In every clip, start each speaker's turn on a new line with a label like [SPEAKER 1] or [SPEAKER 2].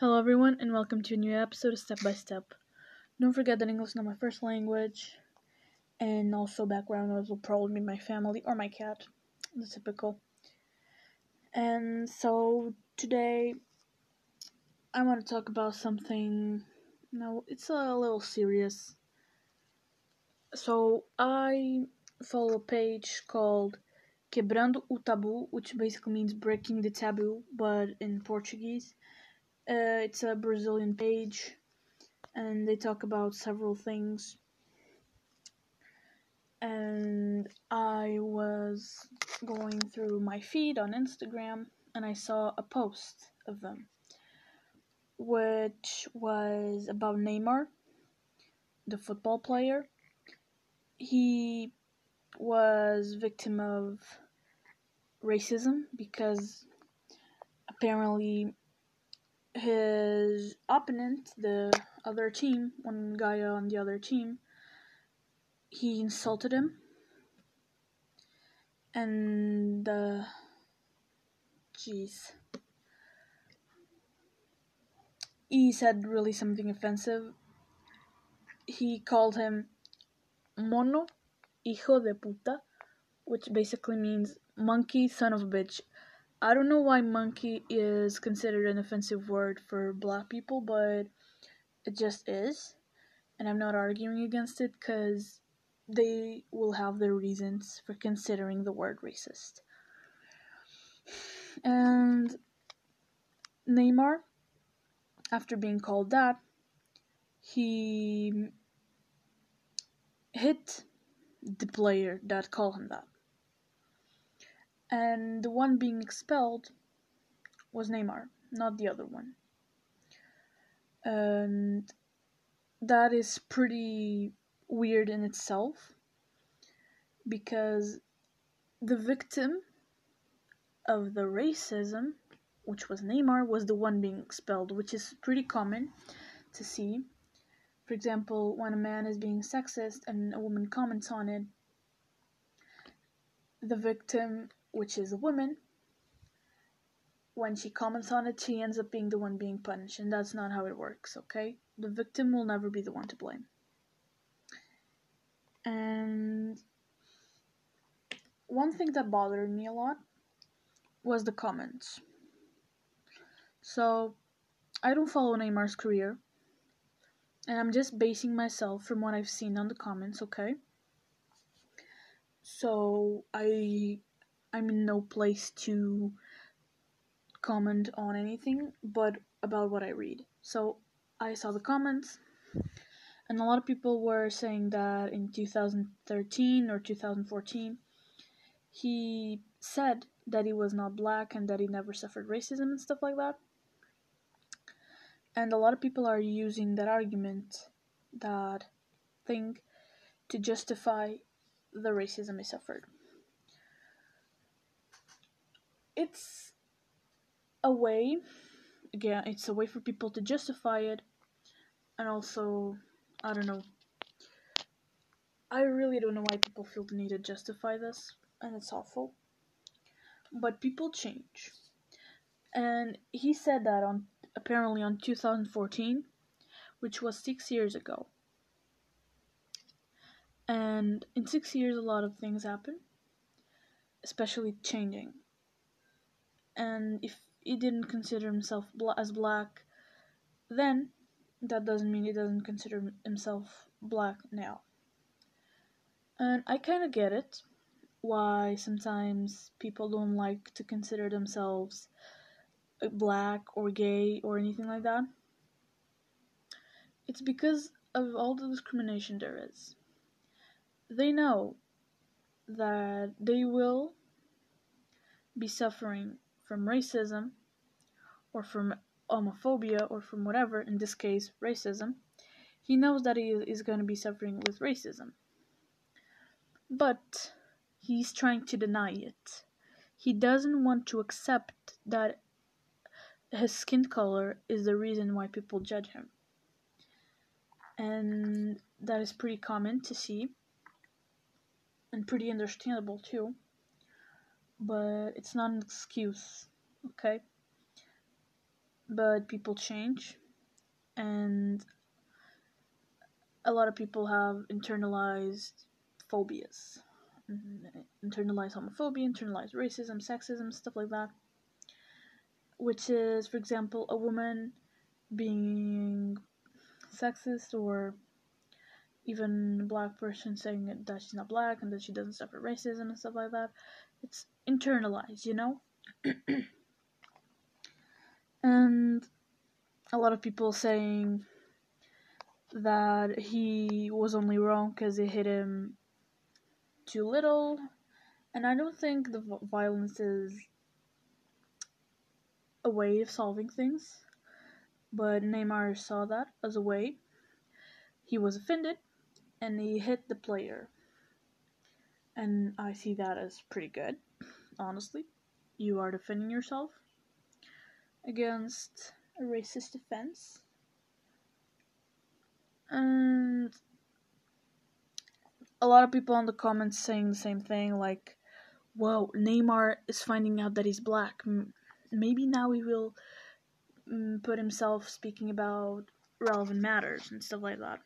[SPEAKER 1] Hello, everyone, and welcome to a new episode of Step by Step. Don't forget that English is not my first language, and also background noise will probably be my family or my cat, the typical. And so today, I want to talk about something. No, it's a little serious. So I follow a page called Quebrando o Tabu, which basically means breaking the taboo, but in Portuguese uh, it's a Brazilian page, and they talk about several things. And I was going through my feed on Instagram, and I saw a post of them, which was about Neymar, the football player. He was victim of racism because apparently his opponent, the other team, one guy on the other team, he insulted him. And, uh, jeez. He said really something offensive. He called him mono, hijo de puta, which basically means monkey, son of a bitch. I don't know why monkey is considered an offensive word for black people, but it just is. And I'm not arguing against it because they will have their reasons for considering the word racist. And Neymar, after being called that, he hit the player that called him that and the one being expelled was Neymar, not the other one. And that is pretty weird in itself because the victim of the racism, which was Neymar, was the one being expelled, which is pretty common to see. For example, when a man is being sexist and a woman comments on it, the victim which is a woman, when she comments on it, she ends up being the one being punished, and that's not how it works, okay? The victim will never be the one to blame. And one thing that bothered me a lot was the comments. So, I don't follow Neymar's career, and I'm just basing myself from what I've seen on the comments, okay? So, I I'm in no place to comment on anything but about what I read. So I saw the comments, and a lot of people were saying that in 2013 or 2014, he said that he was not black and that he never suffered racism and stuff like that. And a lot of people are using that argument, that thing, to justify the racism he suffered it's a way again it's a way for people to justify it and also i don't know. I really don't know why people feel the need to justify this and it's awful. But people change. And he said that on apparently on 2014 which was six years ago. And in six years a lot of things happen especially changing and if he didn't consider himself as black then that doesn't mean he doesn't consider himself black now. And i kind of get it why sometimes people don't like to consider themselves uh, black or gay or anything like that. It's because of all the discrimination there is. They know that they will be suffering from racism or from homophobia or from whatever, in this case, racism, he knows that he is going to be suffering with racism. But he's trying to deny it. He doesn't want to accept that his skin color is the reason why people judge him. And that is pretty common to see and pretty understandable too but it's not an excuse, okay? but people change, and a lot of people have internalized phobias, mm-hmm. internalized homophobia, internalized racism, sexism, stuff like that. Which is, for example, a woman being sexist or even a black person saying that she's not black and that she doesn't suffer racism and stuff like that. It's internalized, you know? and a lot of people saying that he was only wrong because it hit him too little. And I don't think the violence is a way of solving things. But Neymar saw that as a way. He was offended and he hit the player. And I see that as pretty good, honestly. You are defending yourself against a racist offense. And a lot of people in the comments saying the same thing like, whoa, Neymar is finding out that he's black. Maybe now he will mm, put himself speaking about relevant matters and stuff like that.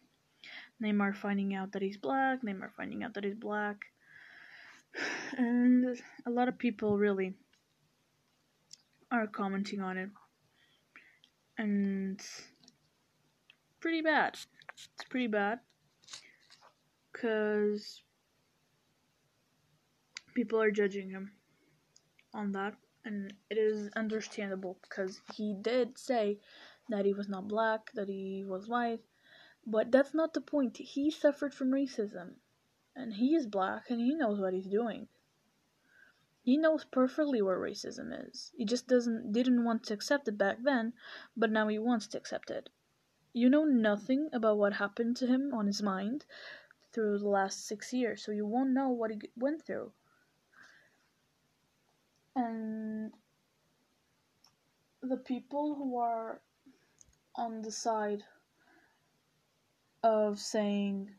[SPEAKER 1] Neymar finding out that he's black, Neymar finding out that he's black. And a lot of people really are commenting on it. And pretty bad. It's pretty bad. Because people are judging him on that. And it is understandable because he did say that he was not black, that he was white, but that's not the point. He suffered from racism. And he is black and he knows what he's doing. He knows perfectly what racism is. He just doesn't didn't want to accept it back then, but now he wants to accept it. You know nothing about what happened to him on his mind through the last 6 years, so you won't know what he went through. And the people who are on the side of saying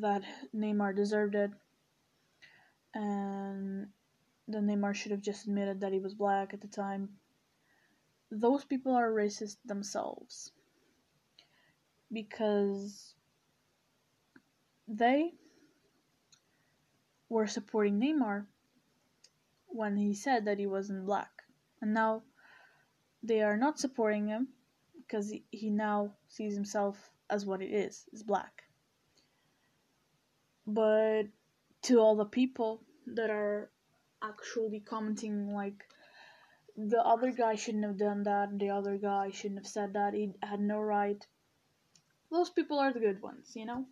[SPEAKER 1] that Neymar deserved it and that Neymar should have just admitted that he was black at the time. Those people are racist themselves because they were supporting Neymar when he said that he wasn't black. And now they are not supporting him because he now sees himself as what it is, is black. But to all the people that are actually commenting like the other guy shouldn't have done that, the other guy shouldn't have said that, he had no right. Those people are the good ones, you know?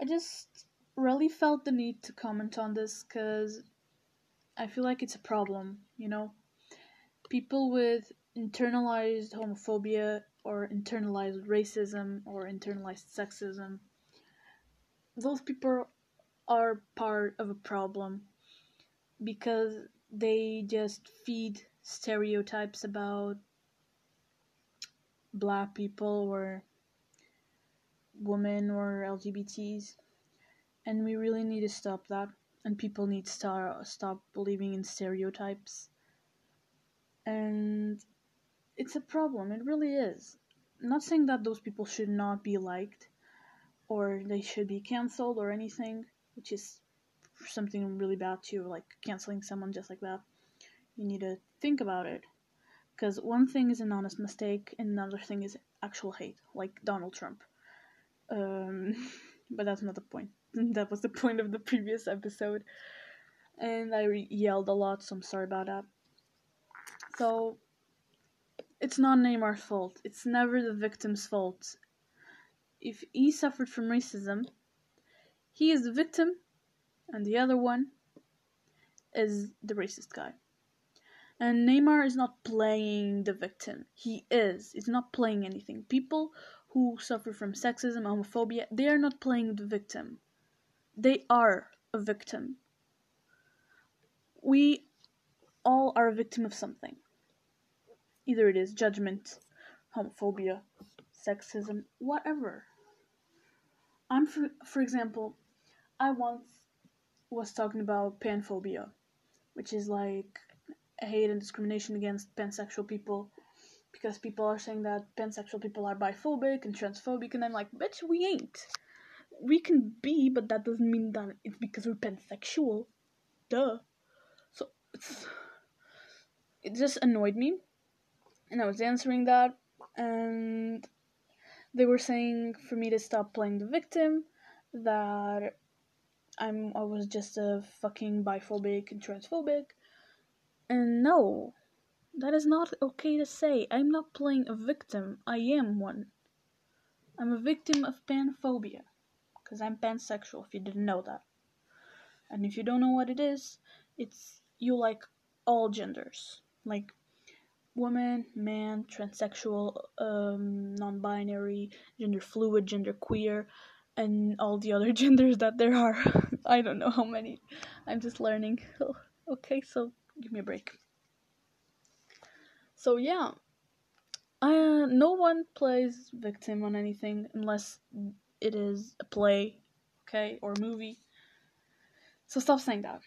[SPEAKER 1] I just really felt the need to comment on this because I feel like it's a problem, you know? People with internalized homophobia or internalized racism or internalized sexism. Those people are part of a problem because they just feed stereotypes about black people or women or LGBTs. And we really need to stop that. And people need to stop believing in stereotypes. And it's a problem. It really is. I'm not saying that those people should not be liked or they should be cancelled or anything, which is something really bad too, like canceling someone just like that. You need to think about it. Because one thing is an honest mistake, and another thing is actual hate, like Donald Trump. Um, but that's not the point. that was the point of the previous episode. And I re- yelled a lot, so I'm sorry about that. So, it's not Neymar's fault. It's never the victim's fault. If he suffered from racism, he is the victim, and the other one is the racist guy. And Neymar is not playing the victim. He is. He's not playing anything. People who suffer from sexism, homophobia, they are not playing the victim. They are a victim. We all are a victim of something. Either it is judgment, homophobia, sexism, whatever. I'm, for, for example, I once was talking about panphobia, which is like hate and discrimination against pansexual people because people are saying that pansexual people are biphobic and transphobic, and I'm like, bitch, we ain't. We can be, but that doesn't mean that it's because we're pansexual. Duh. So it just annoyed me, and I was answering that, and they were saying for me to stop playing the victim, that I'm I was just a fucking biphobic and transphobic, and no, that is not okay to say. I'm not playing a victim. I am one. I'm a victim of panphobia. Because I'm pansexual, if you didn't know that. And if you don't know what it is, it's you like all genders. Like woman, man, transsexual, um, non binary, gender fluid, gender queer, and all the other genders that there are. I don't know how many. I'm just learning. okay, so give me a break. So yeah, uh, no one plays victim on anything unless it is a play, okay, or a movie. So stop saying that.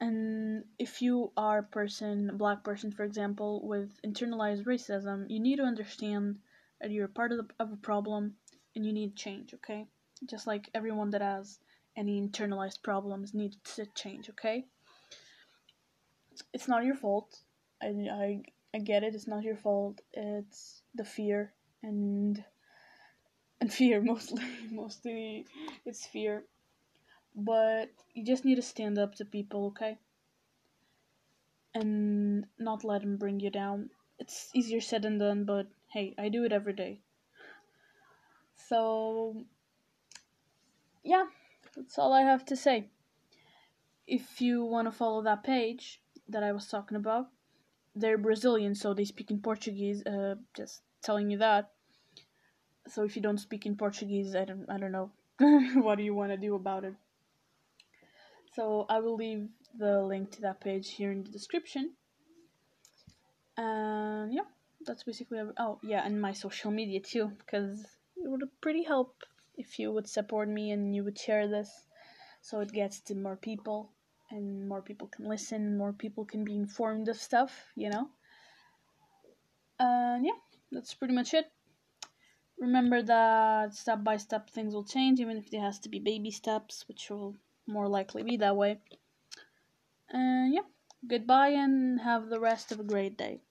[SPEAKER 1] And if you are a person, a black person, for example, with internalized racism, you need to understand that you're part of, the, of a problem and you need change, okay? Just like everyone that has any internalized problems needs to change, okay? It's not your fault I, I, I get it. It's not your fault. It's the fear and and fear mostly. mostly, it's fear. But you just need to stand up to people, okay? And not let them bring you down. It's easier said than done, but hey, I do it every day. So, yeah, that's all I have to say. If you want to follow that page that I was talking about, they're Brazilian, so they speak in Portuguese. Uh, just telling you that. So if you don't speak in Portuguese, I don't, I don't know. what do you want to do about it? So I will leave the link to that page here in the description. And yeah, that's basically. Every- oh yeah, and my social media too, because it would pretty help if you would support me and you would share this, so it gets to more people and more people can listen, more people can be informed of stuff, you know. And yeah, that's pretty much it. Remember that step by step things will change, even if there has to be baby steps, which will more likely be that way. And yeah, goodbye and have the rest of a great day.